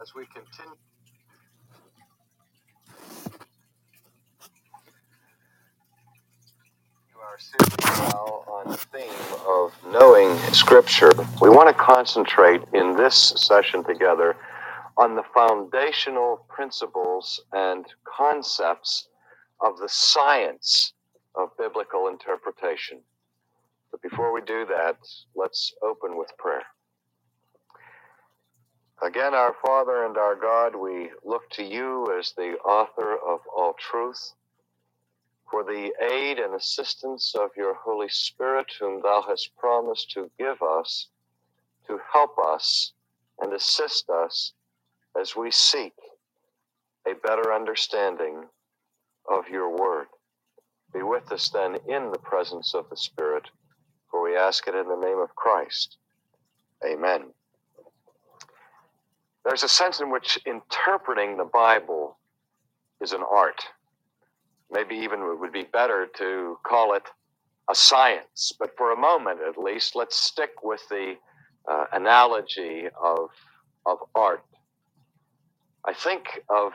as we continue our series now on the theme of knowing Scripture, we want to concentrate in this session together on the foundational principles and concepts of the science of biblical interpretation. But before we do that, let's open with prayer. Again, our Father and our God, we look to you as the author of all truth, for the aid and assistance of your Holy Spirit, whom thou hast promised to give us, to help us and assist us as we seek a better understanding of your word. Be with us then in the presence of the Spirit, for we ask it in the name of Christ. Amen. There's a sense in which interpreting the Bible is an art. Maybe even it would be better to call it a science. But for a moment, at least, let's stick with the uh, analogy of, of art. I think of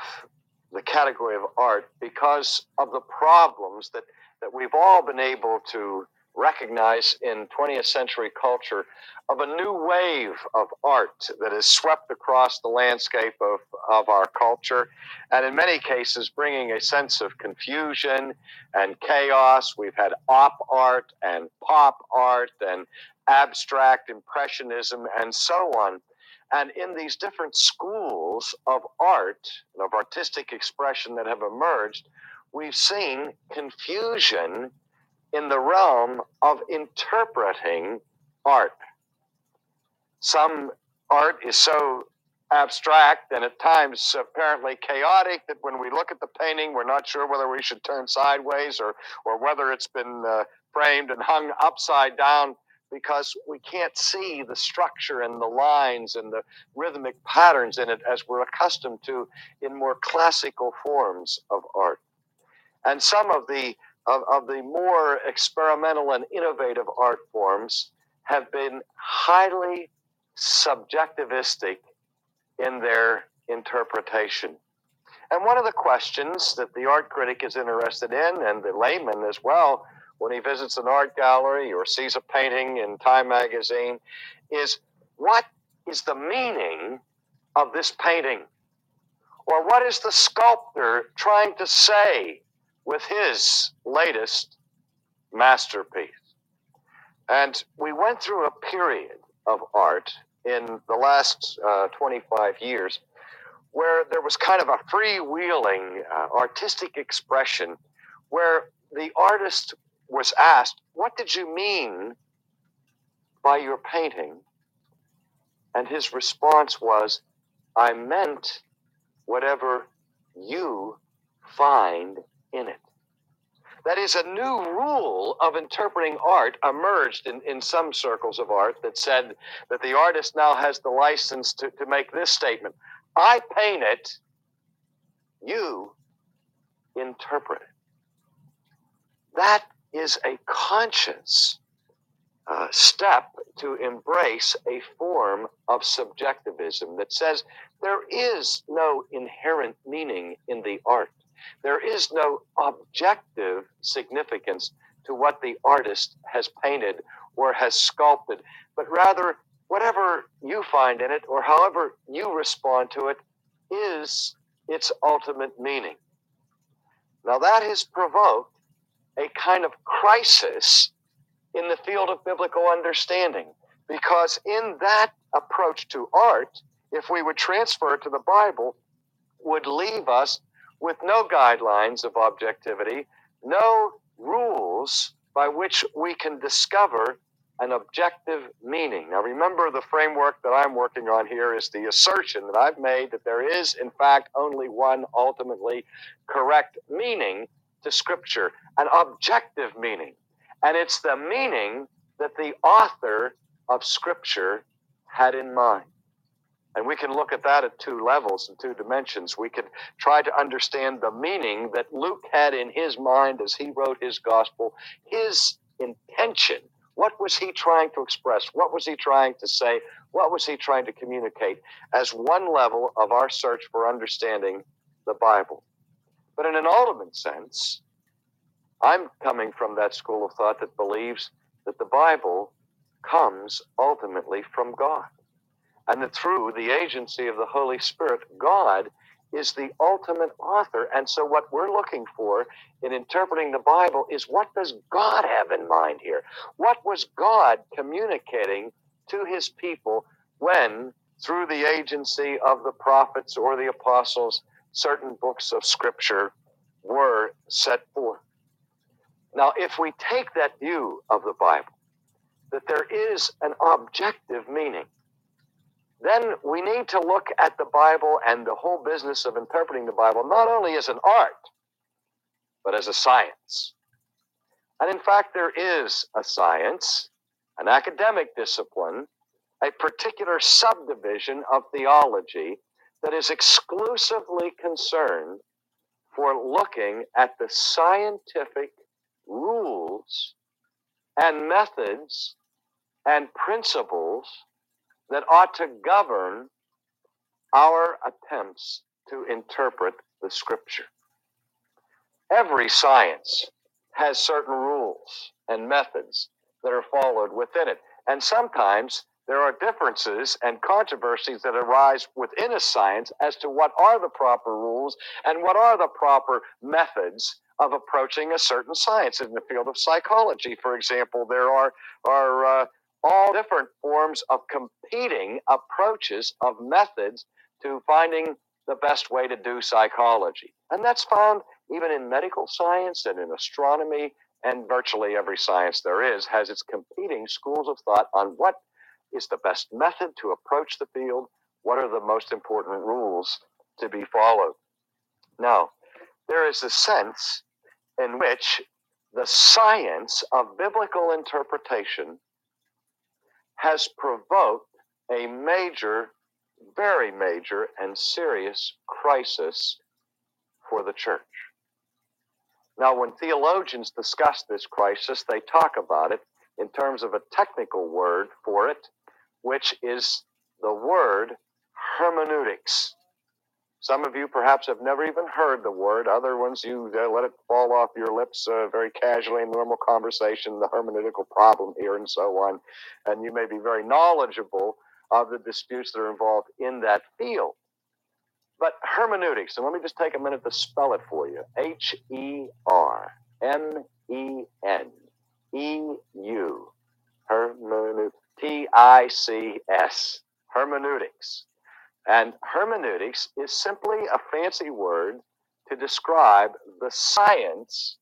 the category of art because of the problems that, that we've all been able to recognize in 20th century culture of a new wave of art that has swept across the landscape of, of our culture, and in many cases bringing a sense of confusion and chaos. We've had op art and pop art and abstract impressionism and so on. And in these different schools of art and of artistic expression that have emerged, we've seen confusion in the realm of interpreting art. Some art is so abstract and at times apparently chaotic that when we look at the painting, we're not sure whether we should turn sideways or, or whether it's been uh, framed and hung upside down because we can't see the structure and the lines and the rhythmic patterns in it as we're accustomed to in more classical forms of art. And some of the of, of the more experimental and innovative art forms have been highly subjectivistic in their interpretation. And one of the questions that the art critic is interested in, and the layman as well, when he visits an art gallery or sees a painting in Time magazine, is what is the meaning of this painting? Or what is the sculptor trying to say with his latest masterpiece. And we went through a period of art in the last uh, 25 years where there was kind of a freewheeling uh, artistic expression where the artist was asked, What did you mean by your painting? And his response was, I meant whatever you find in it. That is, a new rule of interpreting art emerged in, in some circles of art that said that the artist now has the license to, to make this statement I paint it, you interpret it. That is a conscious uh, step to embrace a form of subjectivism that says there is no inherent meaning in the art. There is no objective significance to what the artist has painted or has sculpted, but rather whatever you find in it or however you respond to it is its ultimate meaning. Now, that has provoked a kind of crisis in the field of biblical understanding because, in that approach to art, if we would transfer it to the Bible, would leave us with no guidelines of objectivity, no rules by which we can discover an objective meaning. Now, remember, the framework that I'm working on here is the assertion that I've made that there is, in fact, only one ultimately correct meaning to Scripture, an objective meaning. And it's the meaning that the author of Scripture had in mind. And we can look at that at two levels and two dimensions. We could try to understand the meaning that Luke had in his mind as he wrote his gospel, his intention, What was he trying to express? What was he trying to say? What was he trying to communicate as one level of our search for understanding the Bible? But in an ultimate sense, I'm coming from that school of thought that believes that the Bible comes ultimately from God. And that through the agency of the Holy Spirit, God is the ultimate author. And so, what we're looking for in interpreting the Bible is what does God have in mind here? What was God communicating to his people when, through the agency of the prophets or the apostles, certain books of Scripture were set forth? Now, if we take that view of the Bible, that there is an objective meaning, then we need to look at the Bible and the whole business of interpreting the Bible not only as an art, but as a science. And in fact, there is a science, an academic discipline, a particular subdivision of theology that is exclusively concerned for looking at the scientific rules and methods and principles that ought to govern our attempts to interpret the scripture. Every science has certain rules and methods that are followed within it. And sometimes there are differences and controversies that arise within a science as to what are the proper rules and what are the proper methods of approaching a certain science. In the field of psychology, for example, there are, are uh, all different forms of competing approaches of methods to finding the best way to do psychology. And that's found even in medical science and in astronomy and virtually every science there is has its competing schools of thought on what is the best method to approach the field, what are the most important rules to be followed. Now, there is a sense in which the science of biblical interpretation has provoked a major, very major, and serious crisis for the church. Now, when theologians discuss this crisis, they talk about it in terms of a technical word for it, which is the word hermeneutics. Some of you perhaps have never even heard the word. Other ones, you uh, let it fall off your lips uh, very casually in normal conversation, the hermeneutical problem here, and so on. And you may be very knowledgeable of the disputes that are involved in that field. But hermeneutics, and let me just take a minute to spell it for you H E R M E N E U, hermeneutics, T I C S, hermeneutics. And hermeneutics is simply a fancy word to describe the science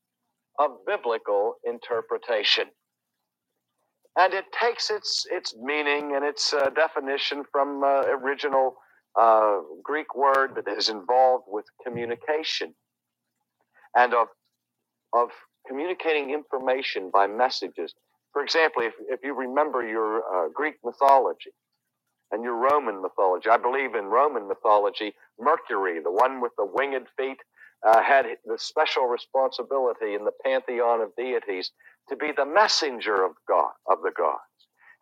of biblical interpretation. And it takes its, its meaning and its uh, definition from uh, original uh, Greek word that is involved with communication and of, of communicating information by messages. For example, if, if you remember your uh, Greek mythology, and your Roman mythology. I believe in Roman mythology, Mercury, the one with the winged feet, uh, had the special responsibility in the pantheon of deities to be the messenger of God, of the gods.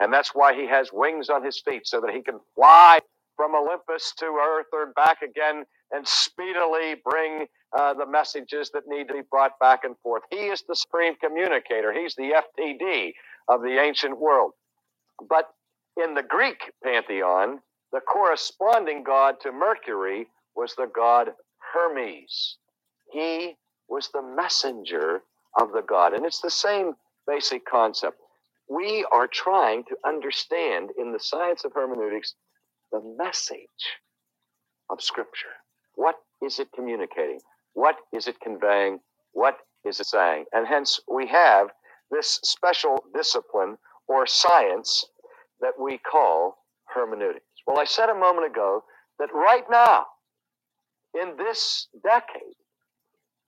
And that's why he has wings on his feet so that he can fly from Olympus to earth or back again and speedily bring uh, the messages that need to be brought back and forth. He is the supreme communicator. He's the FTD of the ancient world. But in the Greek pantheon, the corresponding god to Mercury was the god Hermes. He was the messenger of the god. And it's the same basic concept. We are trying to understand in the science of hermeneutics the message of Scripture. What is it communicating? What is it conveying? What is it saying? And hence we have this special discipline or science that we call hermeneutics. Well, I said a moment ago that right now, in this decade,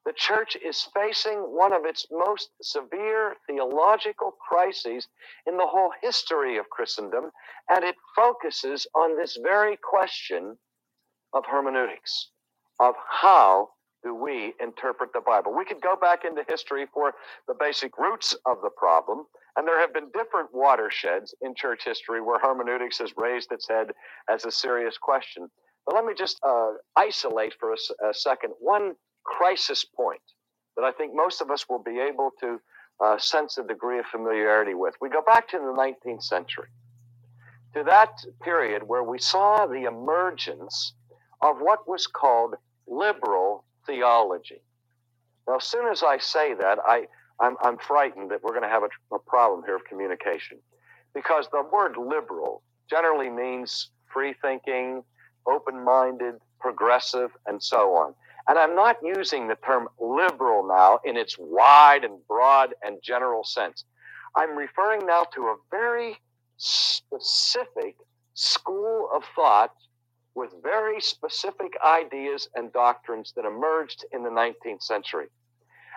the church is facing one of its most severe theological crises in the whole history of Christendom, and it focuses on this very question of hermeneutics, of how do we interpret the Bible. We could go back into history for the basic roots of the problem, And there have been different watersheds in church history where hermeneutics has raised its head as a serious question. But let me just uh, isolate for a, a, second one crisis point that I think most of us will be able to uh, sense a degree of familiarity with. We go back to the 19th century, to that period where we saw the emergence of what was called liberal theology. Now, as soon as I say that, I, I'm, I'm frightened that we're going to have a, a problem here of communication because the word liberal generally means free thinking, open minded, progressive, and so on. And I'm not using the term liberal now in its wide and broad and general sense. I'm referring now to a very specific school of thought with very specific ideas and doctrines that emerged in the 19th century.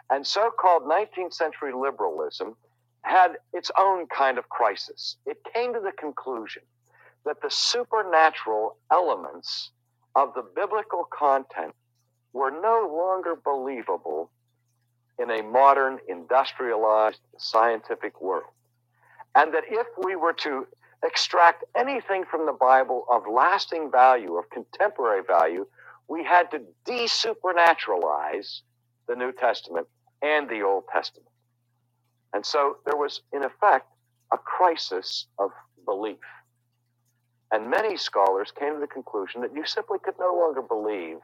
And so called 19th century liberalism had its own kind of crisis. It came to the conclusion that the supernatural elements of the biblical content were no longer believable in a modern, industrialized, scientific world. And that if we were to extract anything from the Bible of lasting value, of contemporary value, we had to desupernaturalize the New Testament and the Old Testament. And so there was, in effect, a crisis of belief. And many scholars came to the conclusion that you simply could no longer believe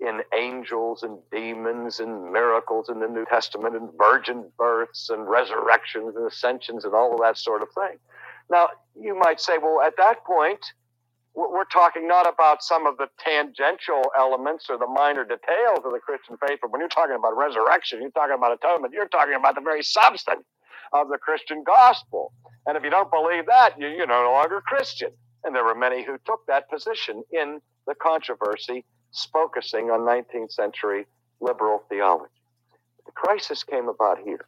in angels and demons and miracles in the New Testament and virgin births and resurrections and ascensions and all of that sort of thing. Now, you might say, well, at that point, we're talking not about some of the tangential elements or the minor details of the Christian faith, but when you're talking about resurrection, you're talking about atonement, you're talking about the very substance of the Christian gospel. And if you don't believe that, you're no longer Christian. And there were many who took that position in the controversy, focusing on 19th century liberal theology. The crisis came about here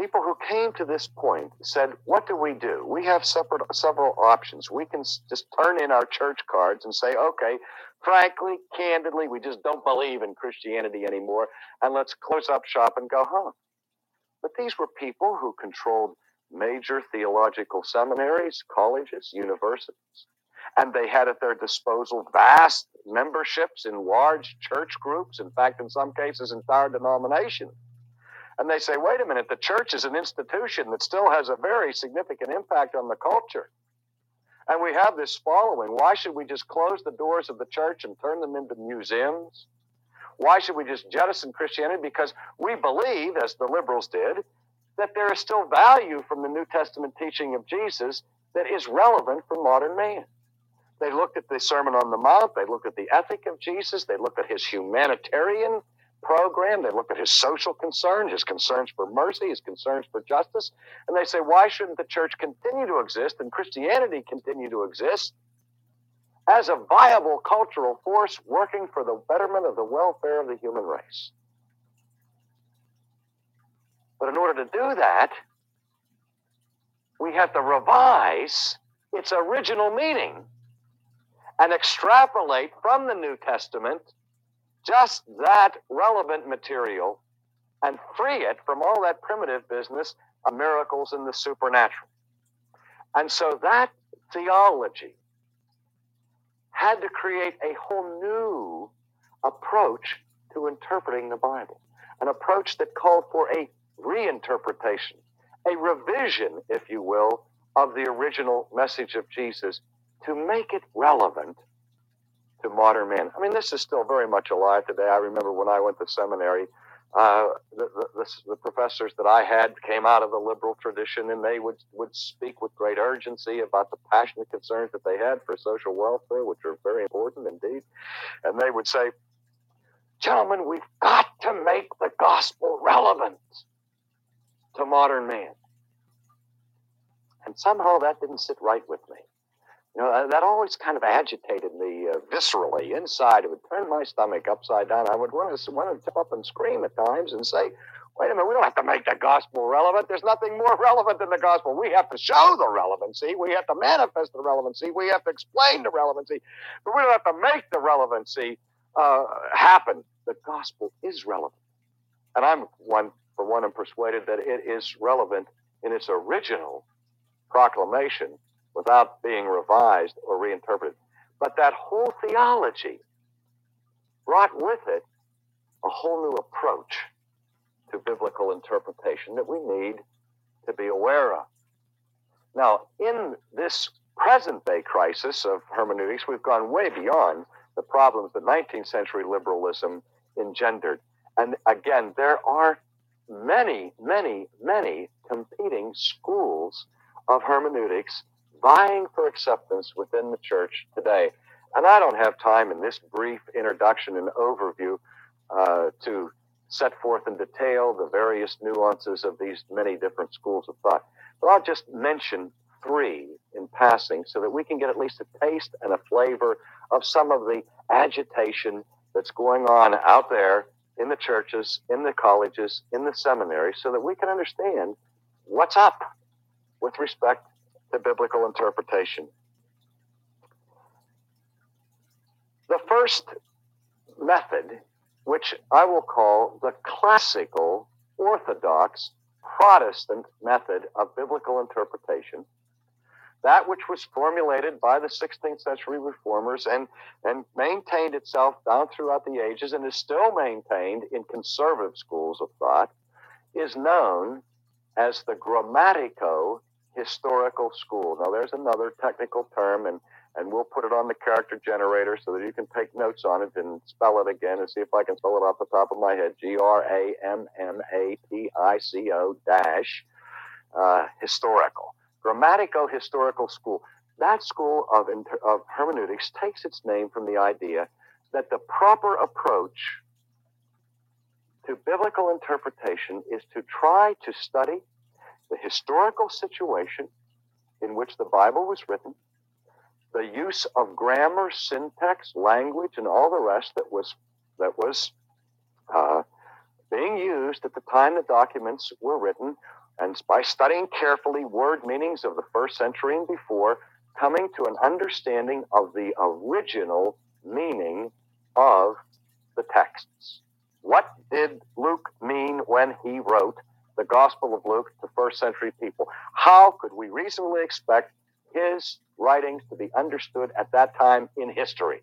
people who came to this point said, What do we do? We have separate, several options. We can just turn in our church cards and say, Okay, frankly, candidly, we just don't believe in Christianity anymore, and let's close up shop and go home. But these were people who controlled major theological seminaries, colleges, universities. And they had at their disposal vast memberships in large church groups, in fact, in some cases, entire denominations and they say, wait a minute, the church is an institution that still has a very significant impact on the culture. And we have this following. Why should we just close the doors of the church and turn them into museums? Why should we just jettison Christianity? Because we believe, as the liberals did, that there is still value from the New Testament teaching of Jesus that is relevant for modern man. They looked at the Sermon on the Mount, they looked at the ethic of Jesus, they looked at his humanitarian program. They look at his social concerns, his concerns for mercy, his concerns for justice, and they say, why shouldn't the church continue to exist and Christianity continue to exist as a viable cultural force working for the betterment of the welfare of the human race? But in order to do that, we have to revise its original meaning and extrapolate from the New Testament just that relevant material and free it from all that primitive business of miracles and the supernatural. And so that theology had to create a whole new approach to interpreting the Bible, an approach that called for a reinterpretation, a revision, if you will, of the original message of Jesus to make it relevant to modern man. I mean, this is still very much alive today. I remember when I went to seminary, uh, the, the, the, professors that I had came out of the liberal tradition, and they would would speak with great urgency about the passionate concerns that they had for social welfare, which are very important indeed. And they would say, "Gentlemen, we've got to make the gospel relevant to modern man." And somehow that didn't sit right with me. You know, that always kind of agitated me uh, viscerally inside. It would turn my stomach upside down. I would want to, want to jump up and scream at times and say, wait a minute, we don't have to make the gospel relevant. There's nothing more relevant than the gospel. We have to show the relevancy. We have to manifest the relevancy. We have to explain the relevancy. But we don't have to make the relevancy uh, happen. The gospel is relevant. And I'm one for one, am persuaded that it is relevant in its original proclamation without being revised or reinterpreted. But that whole theology brought with it a whole new approach to biblical interpretation that we need to be aware of. Now, in this present day crisis of hermeneutics, we've gone way beyond the problems that 19th century liberalism engendered. And again, there are many, many, many competing schools of hermeneutics vying for acceptance within the church today. And I don't have time in this brief introduction and overview uh, to set forth in detail the various nuances of these many different schools of thought. But I'll just mention three in passing so that we can get at least a taste and a flavor of some of the agitation that's going on out there in the churches, in the colleges, in the seminaries, so that we can understand what's up with respect to biblical interpretation. The first method, which I will call the classical Orthodox Protestant method of biblical interpretation, that which was formulated by the 16th century reformers and, and maintained itself down throughout the ages and is still maintained in conservative schools of thought, is known as the grammatico historical school. Now, there's another technical term, and, and we'll put it on the character generator so that you can take notes on it and spell it again and see if I can spell it off the top of my head. G R A M M A T I C O dash uh, historical. Grammatico historical school. That school of, of hermeneutics takes its name from the idea that the proper approach to biblical interpretation is to try to study the historical situation in which the Bible was written, the use of grammar, syntax, language, and all the rest that was that was uh, being used at the time the documents were written, and by studying carefully word meanings of the first century and before, coming to an understanding of the original meaning of the texts. What did Luke mean when he wrote the Gospel of Luke to first century people. How could we reasonably expect his writings to be understood at that time in history?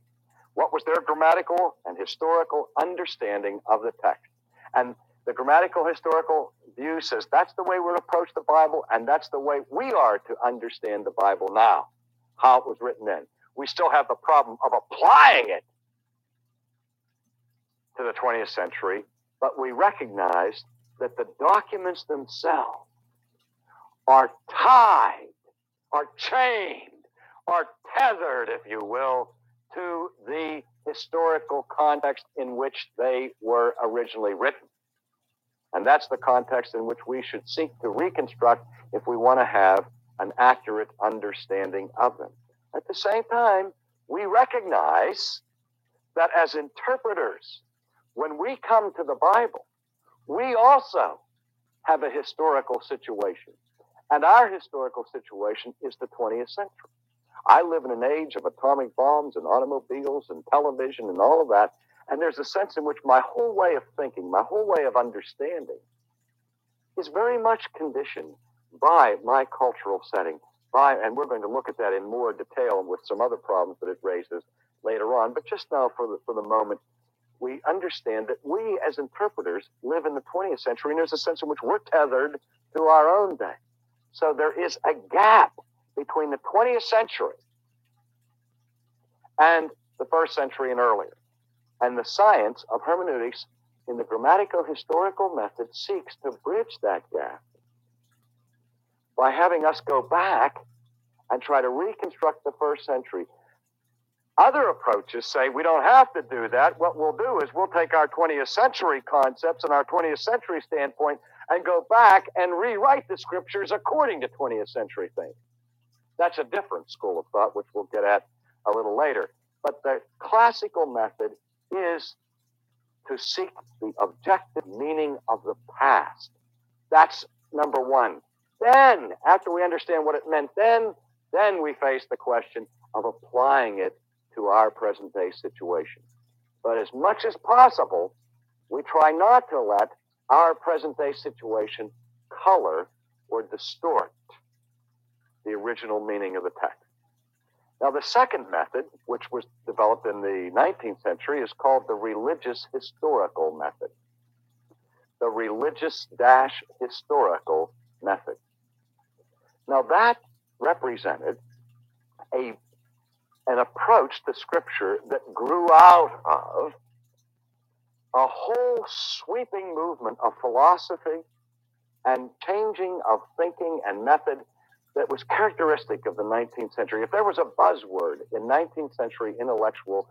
What was their grammatical and historical understanding of the text? And the grammatical historical view says that's the way to approach the Bible, and that's the way we are to understand the Bible now, how it was written then. We still have the problem of applying it to the 20th century, but we recognize that the documents themselves are tied, are chained, are tethered, if you will, to the historical context in which they were originally written. And that's the context in which we should seek to reconstruct if we want to have an accurate understanding of them. At the same time, we recognize that as interpreters, when we come to the Bible, we also have a historical situation. And our historical situation is the 20th century. I live in an age of atomic bombs and automobiles and television and all of that. And there's a sense in which my whole way of thinking, my whole way of understanding is very much conditioned by my cultural setting. By, and we're going to look at that in more detail with some other problems that it raises later on. But just now, for the, for the moment, we understand that we as interpreters live in the 20th century, and there's a sense in which we're tethered to our own day. So there is a gap between the 20th century and the first century and earlier. And the science of hermeneutics in the grammatico historical method seeks to bridge that gap by having us go back and try to reconstruct the first century other approaches say we don't have to do that. What we'll do is we'll take our 20th century concepts and our 20th century standpoint and go back and rewrite the scriptures according to 20th century things. That's a different school of thought, which we'll get at a little later. But the classical method is to seek the objective meaning of the past. That's number one. Then, after we understand what it meant, then, then we face the question of applying it to our present day situation. But as much as possible, we try not to let our present day situation color or distort the original meaning of the text. Now, the second method, which was developed in the 19th century, is called the religious historical method. The religious dash historical method. Now, that represented a, an approach to Scripture that grew out of a whole sweeping movement of philosophy and changing of thinking and method that was characteristic of the 19th century. If there was a buzzword in 19th century intellectual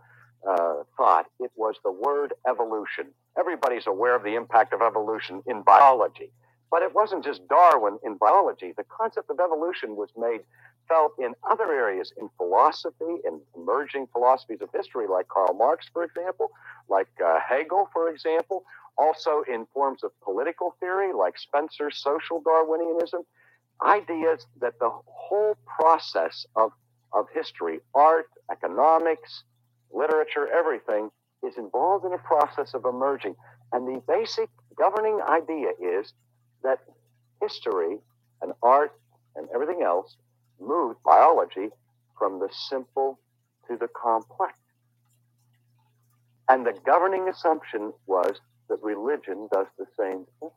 uh, thought, it was the word evolution. Everybody's aware of the impact of evolution in biology. But it wasn't just Darwin in biology. The concept of evolution was made felt in other areas, in philosophy, in emerging philosophies of history, like Karl Marx, for example, like uh, Hegel, for example, also in forms of political theory, like Spencer's social Darwinianism. Ideas that the whole process of, of history, art, economics, literature, everything is involved in a process of emerging. And the basic governing idea is that history and art and everything else moved biology from the simple to the complex. And the governing assumption was that religion does the same thing.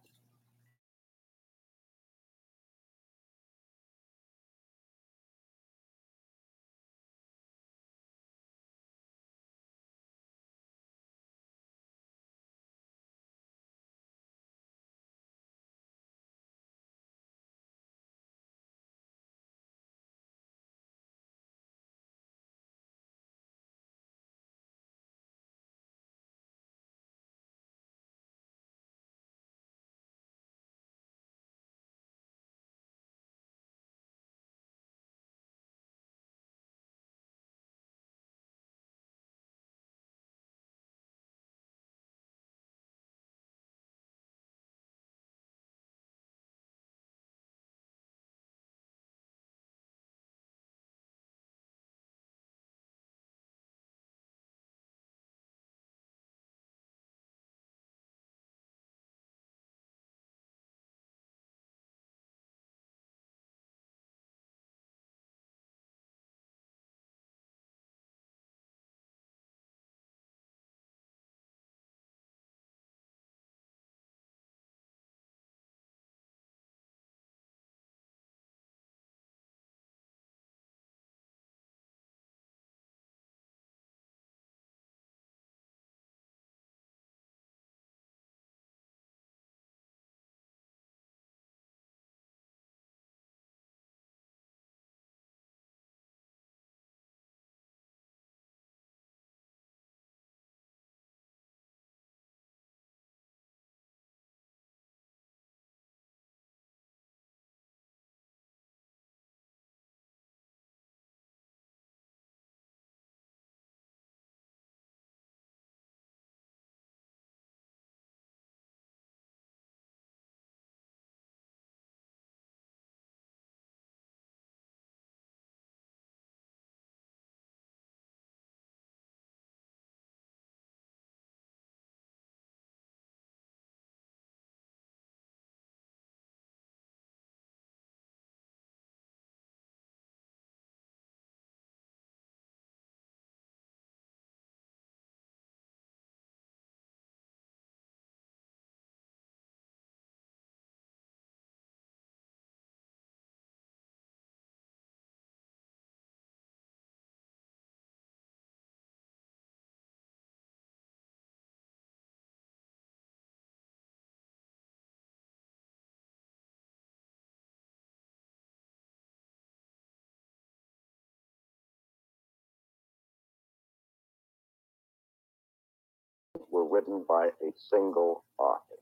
Were written by a single author.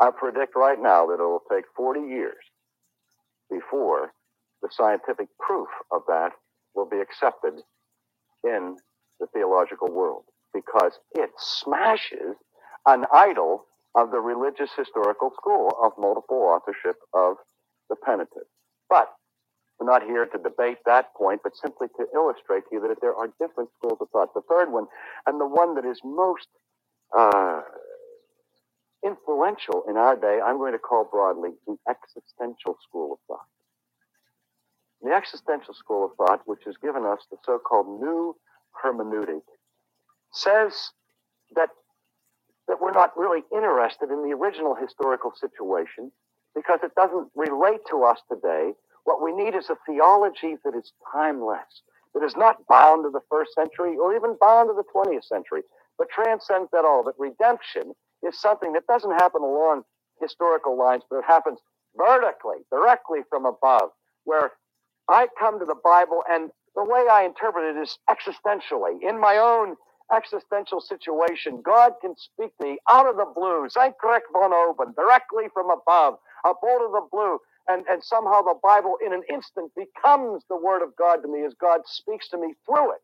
I predict right now that it will take 40 years before the scientific proof of that will be accepted in the theological world because it smashes an idol of the religious historical school of multiple authorship of the Pentateuch. But we're not here to debate that point, but simply to illustrate to you that there are different schools of thought. The third one, and the one that is most uh, influential in our day, I'm going to call broadly the existential school of thought. The existential school of thought, which has given us the so called new hermeneutic, says that, that we're not really interested in the original historical situation because it doesn't relate to us today. What we need is a theology that is timeless, that is not bound to the first century or even bound to the 20th century, but transcends that all. That redemption is something that doesn't happen along historical lines, but it happens vertically, directly from above, where I come to the Bible and the way I interpret it is existentially. In my own existential situation, God can speak to me out of the blue, Zeitgeist von oben, directly from above, a bolt of the blue. And, and somehow the Bible in an instant becomes the Word of God to me as God speaks to me through it.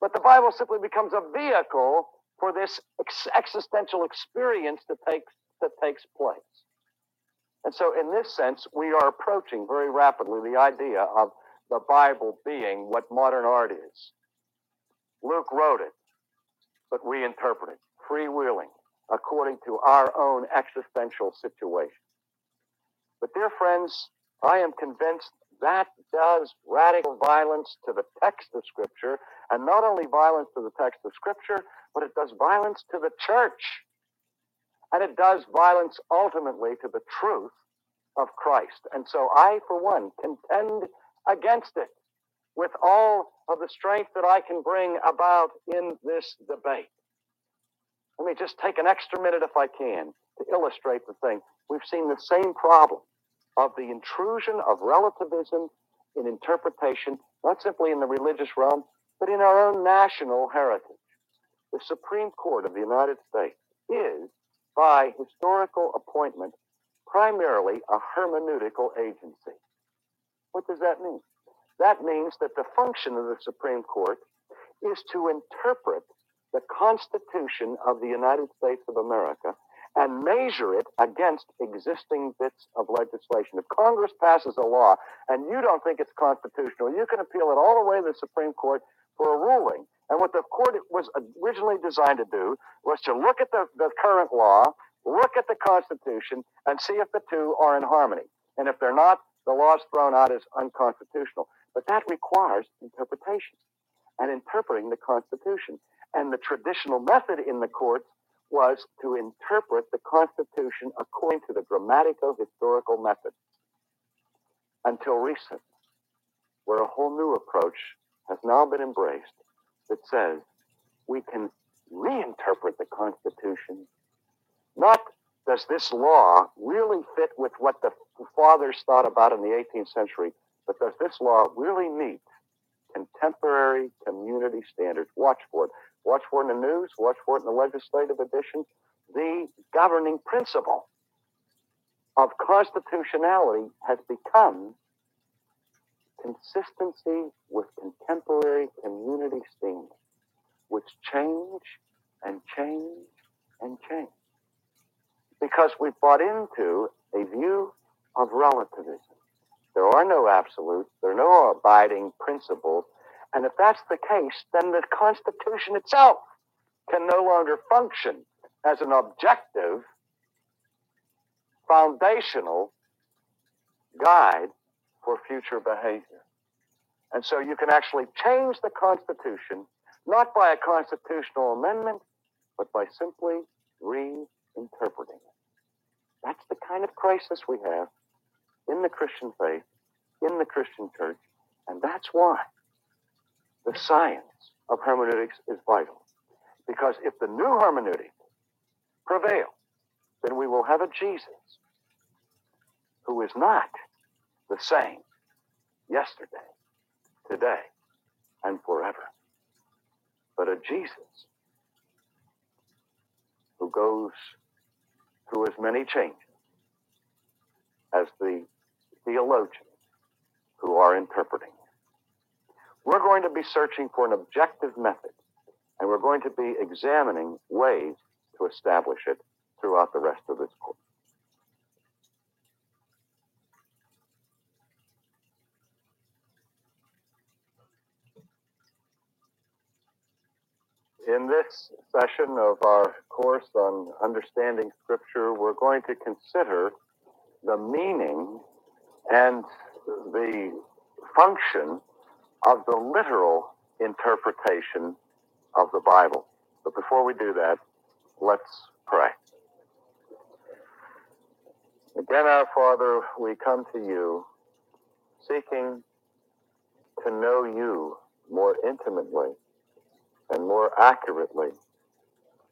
But the Bible simply becomes a vehicle for this ex- existential experience that takes, that takes place. And so, in this sense, we are approaching very rapidly the idea of the Bible being what modern art is. Luke wrote it, but reinterpreted, freewheeling, according to our own existential situation. But, dear friends, I am convinced that does radical violence to the text of Scripture, and not only violence to the text of Scripture, but it does violence to the church. And it does violence ultimately to the truth of Christ. And so I, for one, contend against it with all of the strength that I can bring about in this debate. Let me just take an extra minute, if I can, to illustrate the thing. We've seen the same problem of the intrusion of relativism in interpretation, not simply in the religious realm, but in our own national heritage. The Supreme Court of the United States is, by historical appointment, primarily a hermeneutical agency. What does that mean? That means that the function of the Supreme Court is to interpret the Constitution of the United States of America and measure it against existing bits of legislation. If Congress passes a law and you don't think it's constitutional, you can appeal it all the way to the Supreme Court for a ruling. And what the court was originally designed to do was to look at the, the current law, look at the Constitution, and see if the two are in harmony. And if they're not, the law is thrown out as unconstitutional. But that requires interpretation and interpreting the Constitution. And the traditional method in the courts was to interpret the Constitution according to the grammatical historical method until recent, where a whole new approach has now been embraced that says we can reinterpret the Constitution. Not does this law really fit with what the fathers thought about in the 18th century, but does this law really meet contemporary community standards? Watch for it. Watch for it in the news, watch for it in the legislative edition. The governing principle of constitutionality has become consistency with contemporary community standards, which change and change and change. Because we've bought into a view of relativism. There are no absolutes, there are no abiding principles. And if that's the case, then the Constitution itself can no longer function as an objective, foundational guide for future behavior. And so you can actually change the Constitution, not by a constitutional amendment, but by simply reinterpreting it. That's the kind of crisis we have in the Christian faith, in the Christian church, and that's why the science of hermeneutics is vital. Because if the new hermeneutic prevails, then we will have a Jesus who is not the same yesterday, today, and forever, but a Jesus who goes through as many changes as the theologians who are interpreting. We're going to be searching for an objective method, and we're going to be examining ways to establish it throughout the rest of this course. In this session of our course on understanding Scripture, we're going to consider the meaning and the function of the literal interpretation of the Bible. But before we do that, let's pray. Again, our Father, we come to you seeking to know you more intimately and more accurately,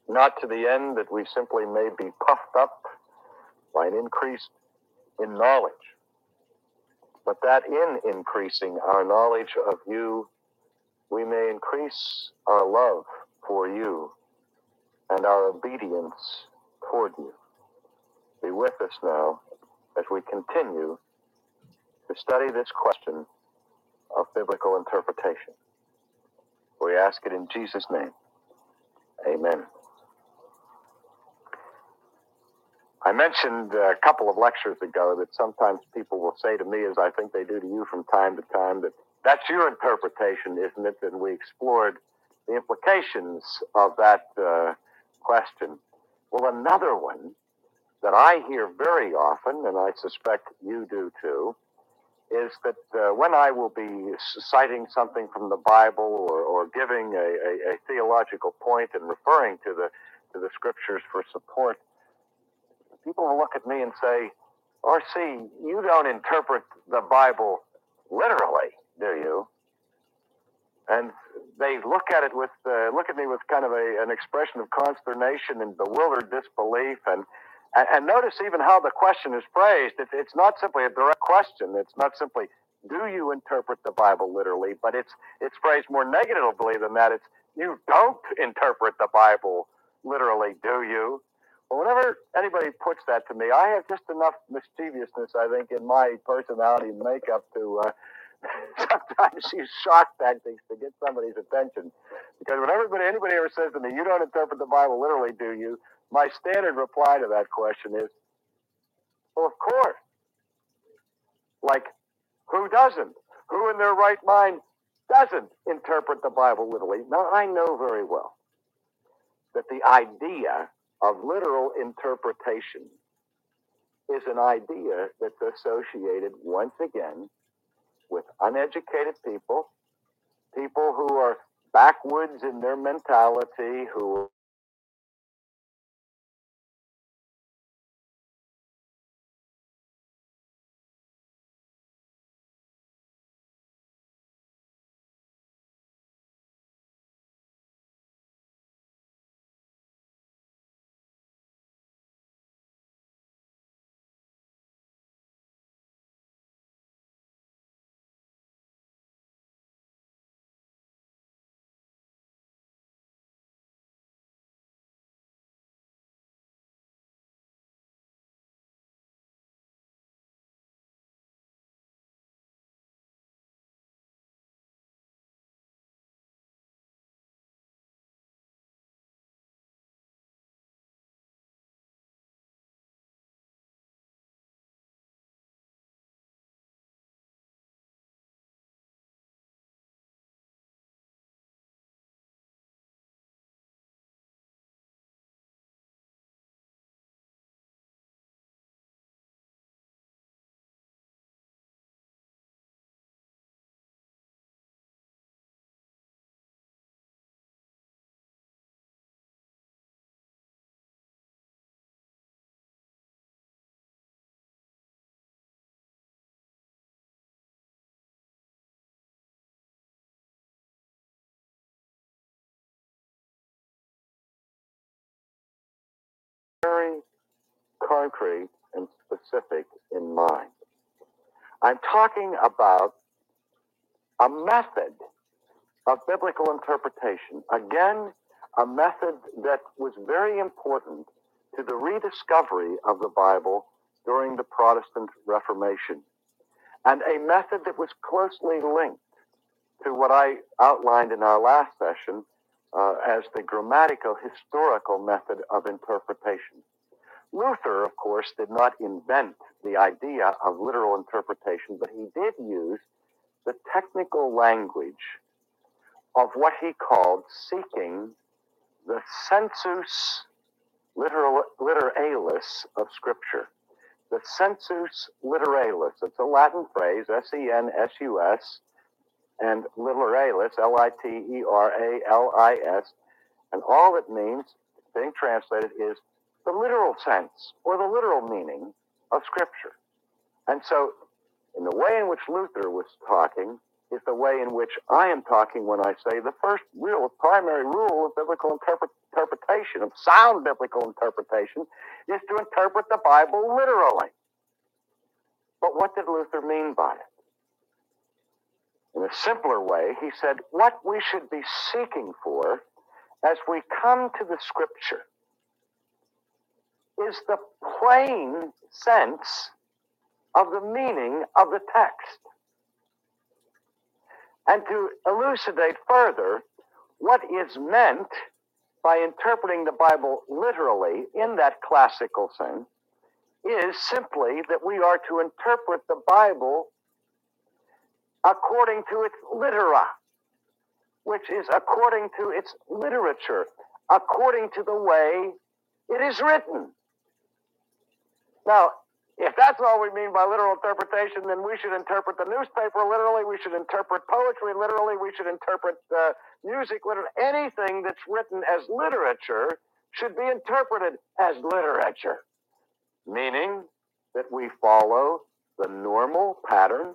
not to the end that we simply may be puffed up by an increase in knowledge, but that in increasing our knowledge of you, we may increase our love for you and our obedience toward you. Be with us now as we continue to study this question of biblical interpretation. We ask it in Jesus' name. Amen. I mentioned a couple of lectures ago that sometimes people will say to me, as I think they do to you from time to time, that that's your interpretation, isn't it? And we explored the implications of that uh, question. Well, another one that I hear very often, and I suspect you do too, is that uh, when I will be citing something from the Bible or, or giving a, a, a, theological point and referring to the to the scriptures for support, people will look at me and say, "R.C., you don't interpret the Bible literally, do you?" And they look at it with uh, look at me with kind of a, an expression of consternation and bewildered disbelief and and, notice even how the question is phrased. It, it's not simply a direct question. It's not simply, do you interpret the Bible literally? But it's, it's phrased more negatively than that. It's, you don't interpret the Bible literally, do you? Well, whenever anybody puts that to me, I have just enough mischievousness, I think, in my personality and makeup to uh, sometimes use shock tactics to get somebody's attention. Because when everybody, anybody ever says to me, "You don't interpret the Bible literally, do you?" My standard reply to that question is, well, of course. Like, who doesn't? Who in their right mind doesn't interpret the Bible literally? Now, I know very well that the idea of literal interpretation is an idea that's associated once again with uneducated people, people who are backwoods in their mentality, who concrete and specific in mind. I'm talking about a method of biblical interpretation. Again, a method that was very important to the rediscovery of the Bible during the Protestant Reformation, and a method that was closely linked to what I outlined in our last session uh, as the grammatical historical method of interpretation. Luther, of course, did not invent the idea of literal interpretation, but he did use the technical language of what he called seeking the sensus literal, literalis of Scripture. The sensus literalis, it's a Latin phrase, S E N S U S, and literalis, L I T E R A L I S, and all it means, being translated, is the literal sense or the literal meaning of Scripture. And so, in the way in which Luther was talking, is the way in which I am talking when I say the first real primary rule of biblical interpret, interpretation, of sound biblical interpretation, is to interpret the Bible literally. But what did Luther mean by it? In a simpler way, he said what we should be seeking for as we come to the scripture is the plain sense of the meaning of the text and to elucidate further what is meant by interpreting the Bible literally in that classical sense is simply that we are to interpret the Bible according to its litera, which is according to its literature, according to the way it is written. Now, if that's all we mean by literal interpretation, then we should interpret the newspaper literally. We should interpret poetry literally. We should interpret uh, music literally. Anything that's written as literature should be interpreted as literature, meaning that we follow the normal pattern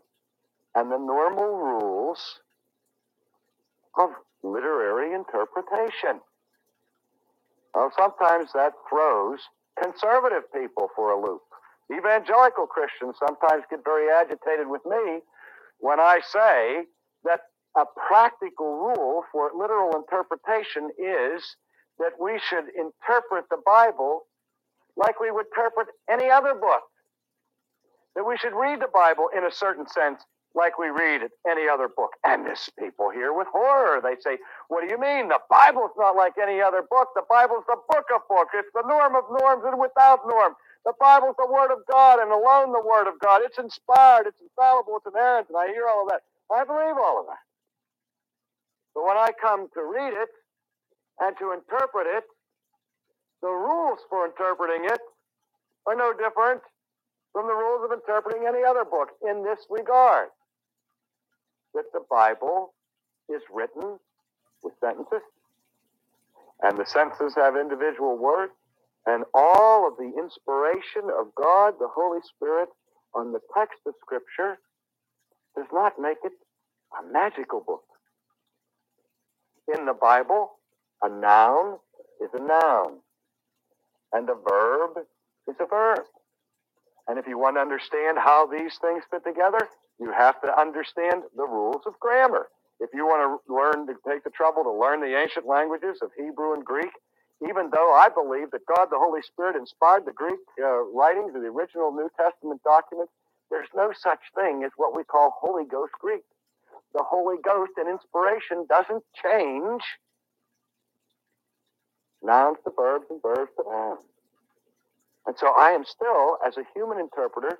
and the normal rules of literary interpretation. Well, sometimes that throws conservative people for a loop. Evangelical Christians sometimes get very agitated with me when I say that a practical rule for literal interpretation is that we should interpret the Bible like we would interpret any other book. That we should read the Bible in a certain sense like we read any other book. And this people hear with horror. They say, What do you mean? The Bible's not like any other book. The Bible's the book of books. It's the norm of norms and without norm. The Bible's the Word of God and alone the Word of God. It's inspired, it's infallible, it's inerrant, and I hear all of that. I believe all of that. But when I come to read it and to interpret it, the rules for interpreting it are no different from the rules of interpreting any other book in this regard that the Bible is written with sentences, and the sentences have individual words, and all of the inspiration of God, the Holy Spirit, on the text of Scripture does not make it a magical book. In the Bible, a noun is a noun, and a verb is a verb. And if you want to understand how these things fit together, you have to understand the rules of grammar. If you want to learn to take the trouble to learn the ancient languages of Hebrew and Greek, even though I believe that God the Holy Spirit inspired the Greek uh, writings of the original New Testament documents, there's no such thing as what we call Holy Ghost Greek. The Holy Ghost and inspiration doesn't change nouns to verbs and verbs to nouns. And so I am still, as a human interpreter,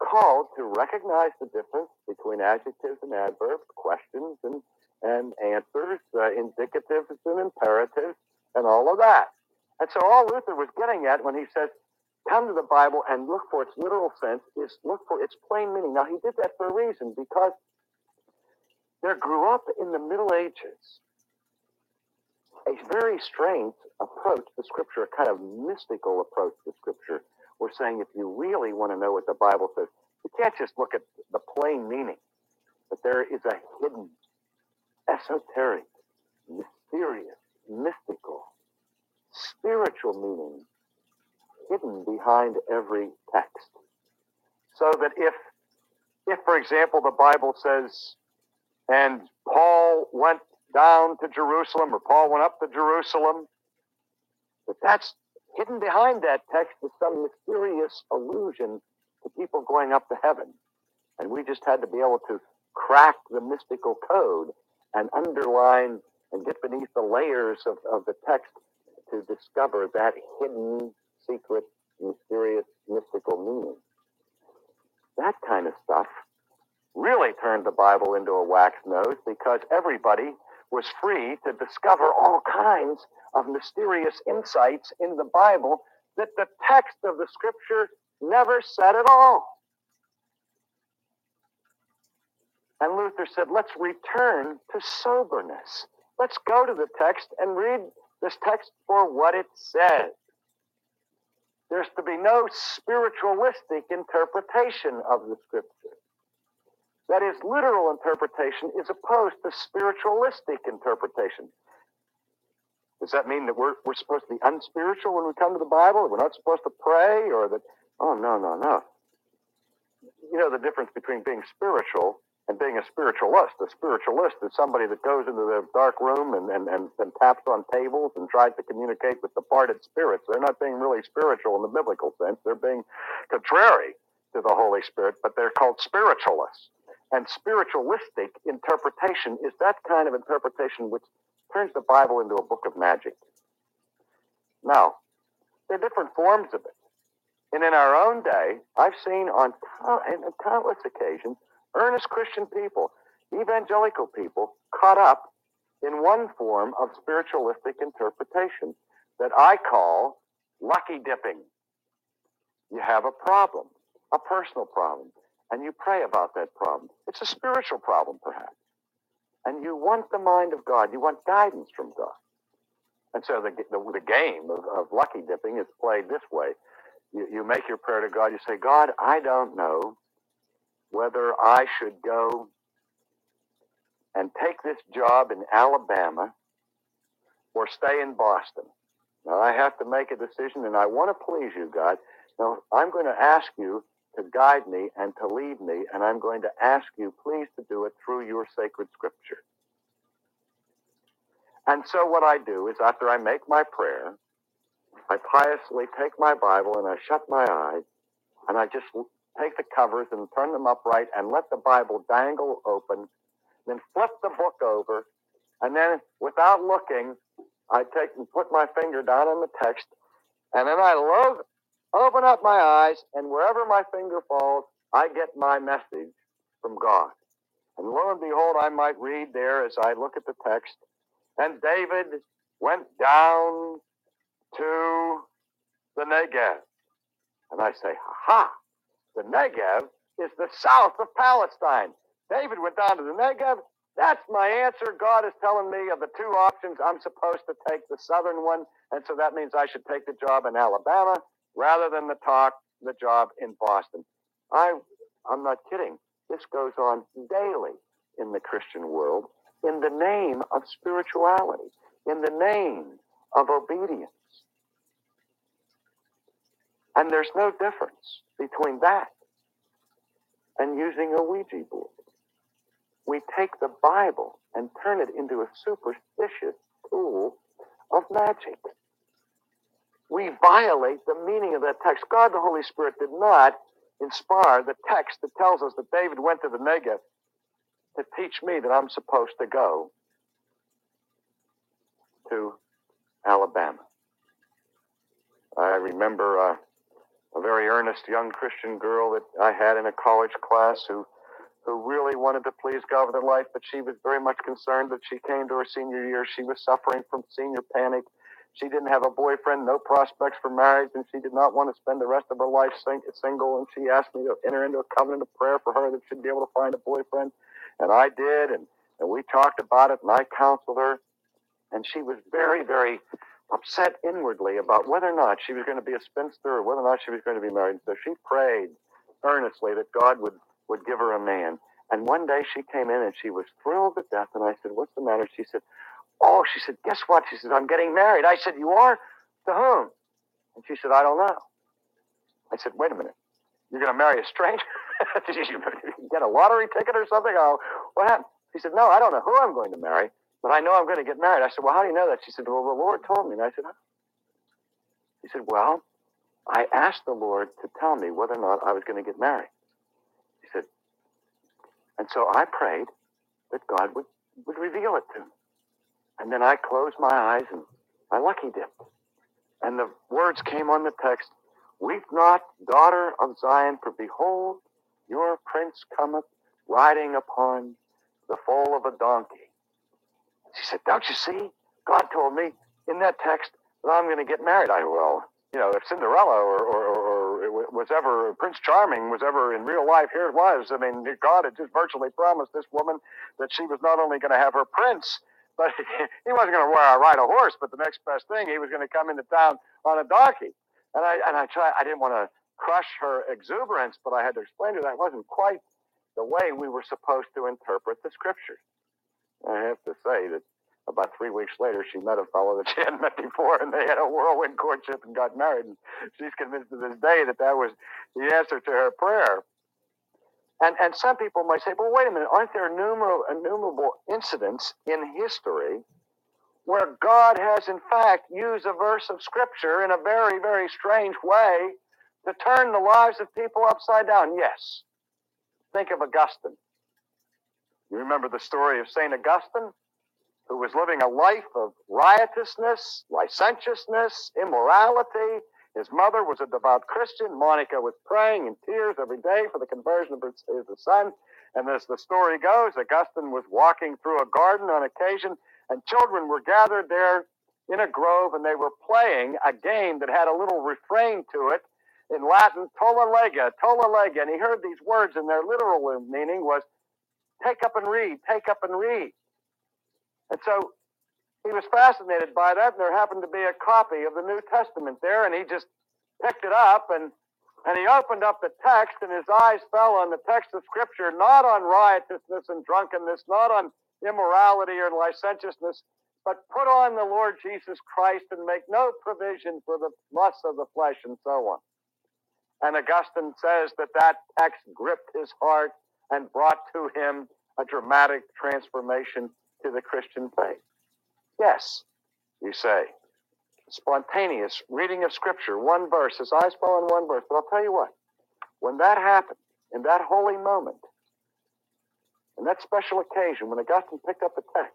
called to recognize the difference between adjectives and adverbs, questions and, and answers, uh, indicatives and imperatives, and all of that. And so all Luther was getting at when he says, come to the Bible and look for its literal sense is look for its plain meaning. Now he did that for a reason because there grew up in the Middle Ages a very strange approach to Scripture, a kind of mystical approach to Scripture. We're saying if you really want to know what the Bible says, you can't just look at the plain meaning, but there is a hidden, esoteric, mysterious, mystical, spiritual meaning hidden behind every text. So that if, if for example, the Bible says, and Paul went down to Jerusalem, or Paul went up to Jerusalem. But that's hidden behind that text is some mysterious allusion to people going up to heaven. And we just had to be able to crack the mystical code and underline and get beneath the layers of, of the text to discover that hidden, secret, mysterious, mystical meaning. That kind of stuff really turned the Bible into a wax nose because everybody was free to discover all kinds of mysterious insights in the Bible that the text of the scripture never said at all. And Luther said, let's return to soberness. Let's go to the text and read this text for what it says. There's to be no spiritualistic interpretation of the scripture. That is, literal interpretation is opposed to spiritualistic interpretation. Does that mean that we're, we're supposed to be unspiritual when we come to the Bible? We're not supposed to pray? Or that, oh, no, no, no. You know the difference between being spiritual and being a spiritualist. A spiritualist is somebody that goes into the dark room and, and, and, and taps on tables and tries to communicate with departed spirits. They're not being really spiritual in the biblical sense. They're being contrary to the Holy Spirit, but they're called spiritualists. And spiritualistic interpretation is that kind of interpretation which turns the Bible into a book of magic. Now, there are different forms of it. And in our own day, I've seen on countless occasions earnest Christian people, evangelical people, caught up in one form of spiritualistic interpretation that I call lucky dipping. You have a problem, a personal problem, and you pray about that problem. It's a spiritual problem, perhaps. And you want the mind of God, you want guidance from God. And so the, the, the game of, of, lucky dipping is played this way. You, you make your prayer to God, you say, God, I don't know whether I should go and take this job in Alabama or stay in Boston. Now I have to make a decision and I want to please you, God. Now I'm going to ask you to guide me and to lead me, and I'm going to ask you, please, to do it through your sacred scripture. And so what I do is after I make my prayer, I piously take my Bible and I shut my eyes and I just take the covers and turn them upright and let the Bible dangle open, then flip the book over, and then without looking, I take and put my finger down on the text, and then I lo- open up my eyes, and wherever my finger falls, I get my message from God. And lo and behold, I might read there as I look at the text, and David went down to the Negev. And I say, ha the Negev is the south of Palestine. David went down to the Negev. That's my answer. God is telling me of the two options, I'm supposed to take the southern one, and so that means I should take the job in Alabama rather than the talk the job in Boston. I I'm not kidding. This goes on daily in the Christian world in the name of spirituality, in the name of obedience. And there's no difference between that and using a Ouija board. We take the Bible and turn it into a superstitious tool of magic. We violate the meaning of that text. God the Holy Spirit did not inspire the text that tells us that David went to the Negev to teach me that I'm supposed to go to Alabama. I remember uh, a very earnest young Christian girl that I had in a college class who who really wanted to please God with her life, but she was very much concerned that she came to her senior year. She was suffering from senior panic. She didn't have a boyfriend, no prospects for marriage, and she did not want to spend the rest of her life single. And she asked me to enter into a covenant of prayer for her that she'd be able to find a boyfriend. And I did, and, and we talked about it, and I counseled her. And she was very, very upset inwardly about whether or not she was going to be a spinster or whether or not she was going to be married. So she prayed earnestly that God would, would give her a man. And one day she came in and she was thrilled to death. And I said, What's the matter? She said, Oh, she said, Guess what? She said, I'm getting married. I said, You are? To whom? And she said, I don't know. I said, Wait a minute. You're going to marry a stranger? Did you get a lottery ticket or something? Oh, what happened? She said, No, I don't know who I'm going to marry. But I know I'm going to get married. I said, Well, how do you know that? She said, Well, the Lord told me. And I said, huh? He said, Well, I asked the Lord to tell me whether or not I was going to get married. He said, and so I prayed that God would, would reveal it to me. And then I closed my eyes and I lucky dipped. And the words came on the text, Weep not, daughter of Zion, for behold, your prince cometh riding upon the foal of a donkey she said, Don't you see? God told me in that text that I'm going to get married. I well, you know, if Cinderella or, or, or, was ever Prince Charming was ever in real life, here it was. I mean, God had just virtually promised this woman that she was not only going to have her prince, but he wasn't going to ride a horse. But the next best thing, he was going to come into town on a donkey. And I and I tried. I didn't want to crush her exuberance, but I had to explain to her that wasn't quite the way we were supposed to interpret the scriptures. I have to say that about three weeks later, she met a fellow that she hadn't met before, and they had a whirlwind courtship and got married. And she's convinced to this day that that was the answer to her prayer. And and some people might say, well, wait a minute, aren't there innumerable, innumerable incidents in history where God has in fact used a verse of Scripture in a very, very strange way to turn the lives of people upside down? Yes. Think of Augustine. You remember the story of St. Augustine, who was living a life of riotousness, licentiousness, immorality. His mother was a devout Christian. Monica was praying in tears every day for the conversion of his son. And as the story goes, Augustine was walking through a garden on occasion, and children were gathered there in a grove, and they were playing a game that had a little refrain to it in Latin, tolle lega, tolle lega. And he heard these words, and their literal meaning was take up and read, take up and read. And so he was fascinated by that, and there happened to be a copy of the New Testament there, and he just picked it up and and he opened up the text, and his eyes fell on the text of Scripture, not on riotousness and drunkenness, not on immorality or licentiousness, but put on the Lord Jesus Christ and make no provision for the lusts of the flesh and so on. And Augustine says that that text gripped his heart and brought to him a dramatic transformation to the Christian faith. Yes, you say, spontaneous reading of Scripture, one verse, his eyes fall on one verse. But I'll tell you what, when that happened, in that holy moment, in that special occasion, when Augustine picked up the text,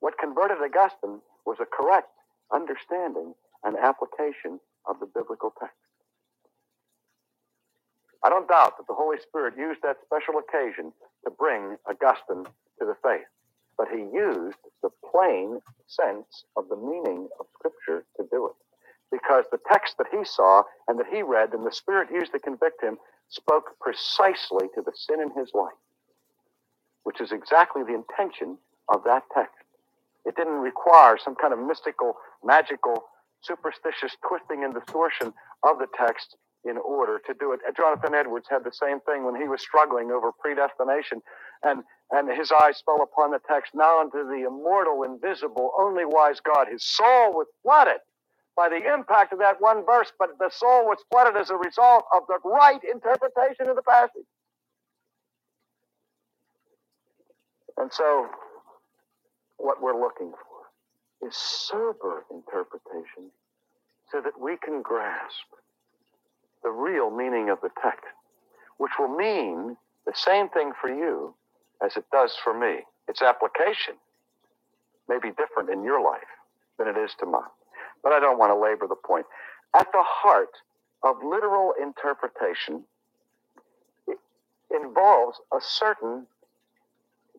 what converted Augustine was a correct understanding and application of the biblical text. I don't doubt that the Holy Spirit used that special occasion to bring Augustine to the faith, but he used the plain sense of the meaning of Scripture to do it. Because the text that he saw and that he read and the Spirit used to convict him spoke precisely to the sin in his life, which is exactly the intention of that text. It didn't require some kind of mystical, magical, superstitious twisting and distortion of the text in order to do it. Jonathan Edwards had the same thing when he was struggling over predestination, and and his eyes fell upon the text now unto the immortal, invisible, only wise God. His soul was flooded by the impact of that one verse, but the soul was flooded as a result of the right interpretation of the passage. And so, what we're looking for is sober interpretation so that we can grasp the real meaning of the text, which will mean the same thing for you as it does for me. Its application may be different in your life than it is to mine. But I don't want to labor the point. At the heart of literal interpretation involves a certain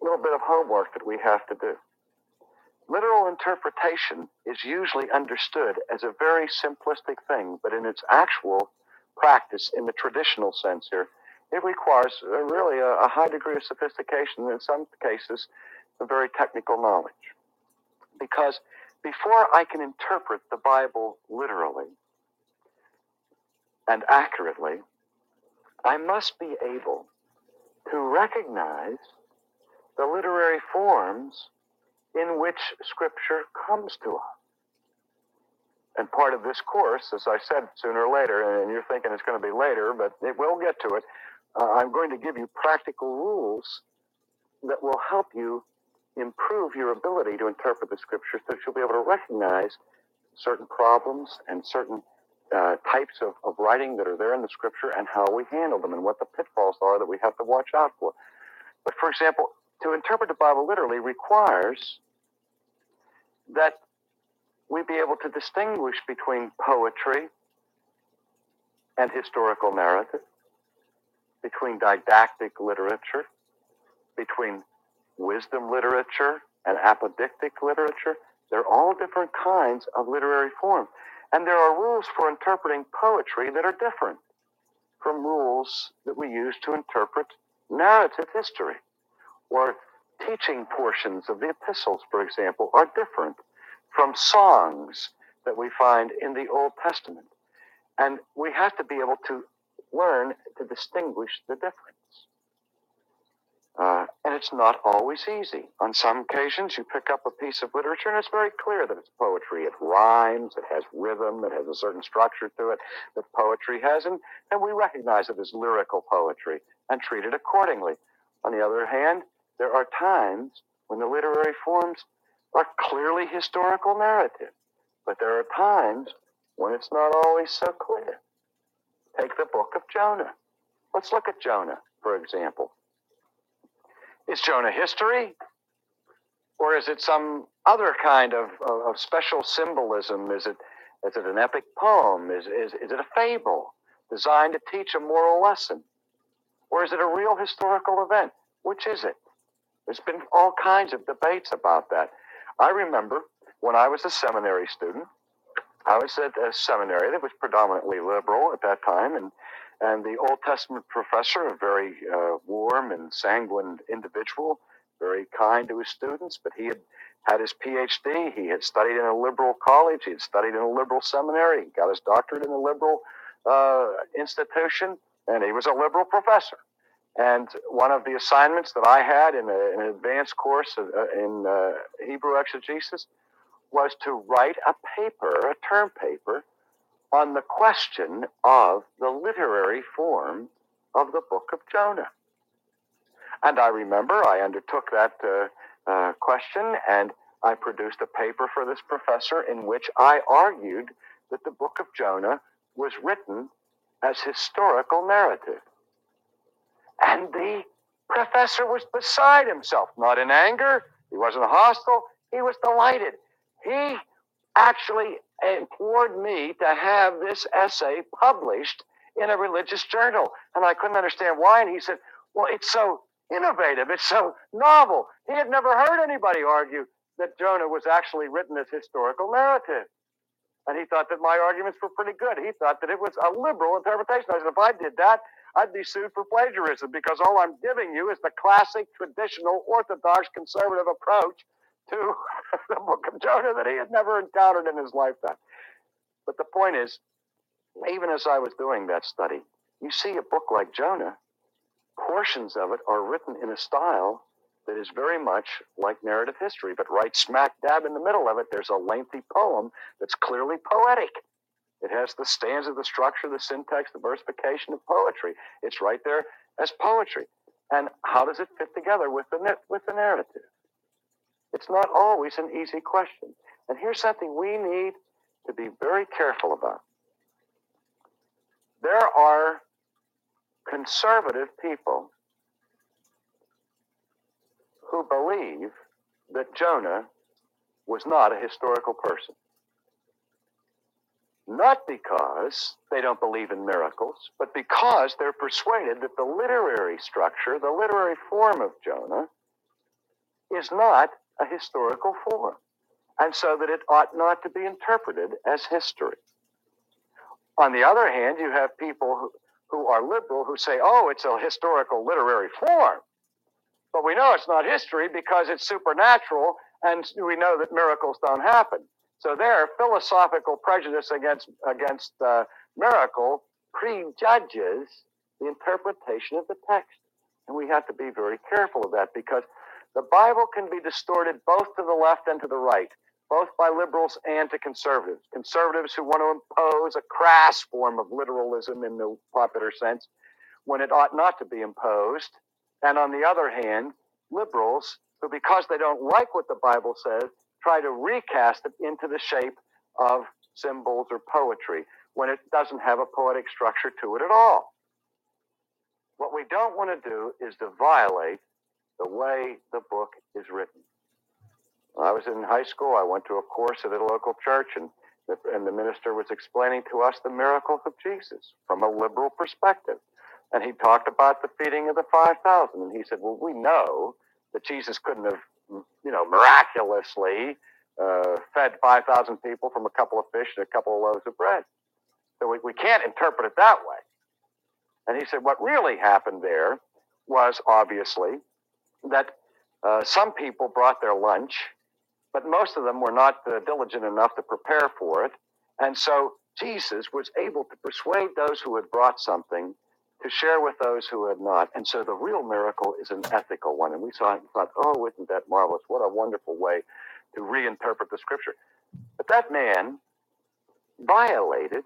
little bit of homework that we have to do. Literal interpretation is usually understood as a very simplistic thing, but in its actual practice in the traditional sense here, it requires uh, really a, a high degree of sophistication, and in some cases, a very technical knowledge. Because before I can interpret the Bible literally and accurately, I must be able to recognize the literary forms in which Scripture comes to us. And part of this course, as I said sooner or later, and you're thinking it's going to be later, but it will get to it, uh, I'm going to give you practical rules that will help you improve your ability to interpret the scriptures so that you'll be able to recognize certain problems and certain uh, types of, of writing that are there in the scripture and how we handle them and what the pitfalls are that we have to watch out for. But for example, to interpret the Bible literally requires that we be able to distinguish between poetry and historical narrative, between didactic literature, between wisdom literature and apodictic literature, They're all different kinds of literary forms. And there are rules for interpreting poetry that are different from rules that we use to interpret narrative history. Or teaching portions of the epistles, for example, are different from songs that we find in the Old Testament. And we have to be able to learn to distinguish the difference. Uh, and it's not always easy. On some occasions, you pick up a piece of literature and it's very clear that it's poetry. It rhymes, it has rhythm, it has a certain structure to it that poetry has, and, and we recognize it as lyrical poetry and treat it accordingly. On the other hand, there are times when the literary forms are clearly historical narrative, but there are times when it's not always so clear. Take the book of Jonah. Let's look at Jonah, for example. Is Jonah history? Or is it some other kind of, of, of special symbolism? Is it, is it an epic poem? Is, is, is it a fable designed to teach a moral lesson? Or is it a real historical event? Which is it? There's been all kinds of debates about that. I remember when I was a seminary student, I was at a seminary that was predominantly liberal at that time, and and the Old Testament professor, a very uh, warm and sanguine individual, very kind to his students, but he had had his PhD. He had studied in a liberal college. He had studied in a liberal seminary. He got his doctorate in a liberal uh, institution, and he was a liberal professor. And one of the assignments that I had in, a, an advanced course of, uh, in uh, Hebrew exegesis was to write a paper, a term paper, on the question of the literary form of the book of Jonah. And I remember I undertook that uh, uh, question and I produced a paper for this professor in which I argued that the book of Jonah was written as historical narrative. And the professor was beside himself, not in anger, he wasn't hostile, he was delighted. He actually implored me to have this essay published in a religious journal. And I couldn't understand why. And he said, Well, it's so innovative, it's so novel. He had never heard anybody argue that Jonah was actually written as historical narrative. And he thought that my arguments were pretty good. He thought that it was a liberal interpretation. I said, if I did that, I'd be sued for plagiarism because all I'm giving you is the classic, traditional, orthodox, conservative approach to the book of Jonah that he had never encountered in his lifetime. But the point is, even as I was doing that study, you see a book like Jonah, portions of it are written in a style that is very much like narrative history, but right smack dab in the middle of it, there's a lengthy poem that's clearly poetic. It has the stanza, the structure, the syntax, the versification of poetry. It's right there as poetry. And how does it fit together with the, with the narrative? It's not always an easy question. And here's something we need to be very careful about. There are conservative people who believe that Jonah was not a historical person. Not because they don't believe in miracles, but because they're persuaded that the literary structure, the literary form of Jonah, is not a historical form, and so that it ought not to be interpreted as history. On the other hand, you have people who, who are liberal who say, oh, it's a historical literary form. But we know it's not history because it's supernatural and we know that miracles don't happen. So their philosophical prejudice against, against uh, miracle prejudges the interpretation of the text. And we have to be very careful of that because the Bible can be distorted both to the left and to the right, both by liberals and to conservatives. Conservatives who want to impose a crass form of literalism in the popular sense when it ought not to be imposed. And on the other hand, liberals who, because they don't like what the Bible says, try to recast it into the shape of symbols or poetry when it doesn't have a poetic structure to it at all. What we don't want to do is to violate the way the book is written. When I was in high school, I went to a course at a local church, and the, and the minister was explaining to us the miracles of Jesus from a liberal perspective. And he talked about the feeding of the 5,000. And he said, Well, we know that Jesus couldn't have, you know, miraculously uh, fed 5,000 people from a couple of fish and a couple of loaves of bread. So we, we can't interpret it that way. And he said, what really happened there was obviously that uh, some people brought their lunch, but most of them were not uh, diligent enough to prepare for it. And so Jesus was able to persuade those who had brought something to share with those who had not. And so the real miracle is an ethical one. And we saw it and thought, oh, isn't that marvelous? What a wonderful way to reinterpret the scripture. But that man violated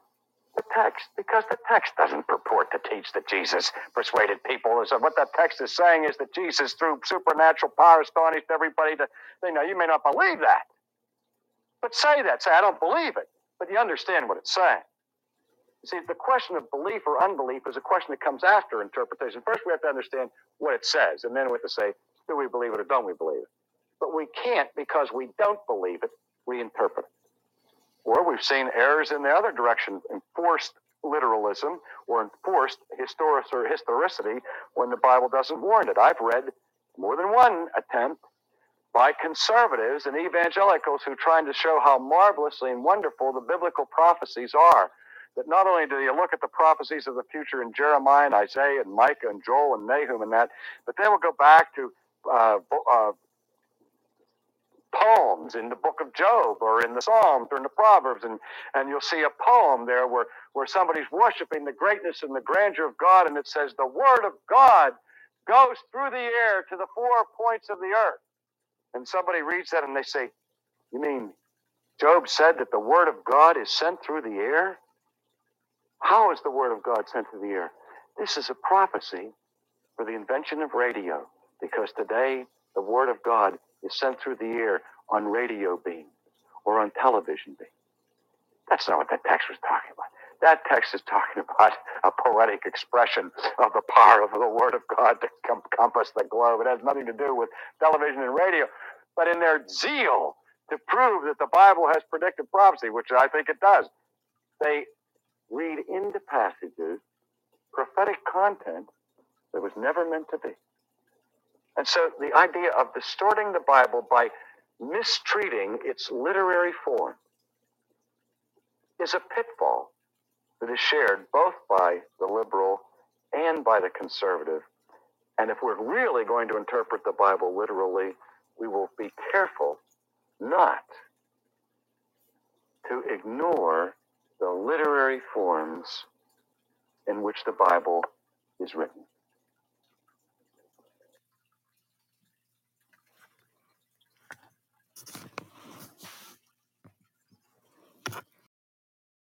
the text because the text doesn't purport to teach that Jesus persuaded people. So what that text is saying is that Jesus, through supernatural power, astonished everybody to, you know, you may not believe that. But say that. Say, I don't believe it. But you understand what it's saying. See, the question of belief or unbelief is a question that comes after interpretation. First, we have to understand what it says, and then we have to say, do we believe it or don't we believe it? But we can't, because we don't believe it, reinterpret it. Or we've seen errors in the other direction, enforced literalism or enforced historic or historicity when the Bible doesn't warrant it. I've read more than one attempt by conservatives and evangelicals who are trying to show how marvelously and wonderful the biblical prophecies are. That not only do you look at the prophecies of the future in Jeremiah and Isaiah and Micah and Joel and Nahum and that, but then we'll go back to uh, uh, poems in the book of Job or in the Psalms or in the Proverbs, and, and you'll see a poem there where, where somebody's worshiping the greatness and the grandeur of God, and it says, The word of God goes through the air to the four points of the earth. And somebody reads that and they say, You mean Job said that the word of God is sent through the air? How is the word of God sent through the air? This is a prophecy for the invention of radio, because today the word of God is sent through the air on radio beams or on television beams. That's not what that text was talking about. That text is talking about a poetic expression of the power of the Word of God to compass the globe. It has nothing to do with television and radio. But in their zeal to prove that the Bible has predicted prophecy, which I think it does, they read into passages prophetic content that was never meant to be. And so the idea of distorting the Bible by mistreating its literary form is a pitfall that is shared both by the liberal and by the conservative. And if we're really going to interpret the Bible literally, we will be careful not to ignore the literary forms in which the Bible is written.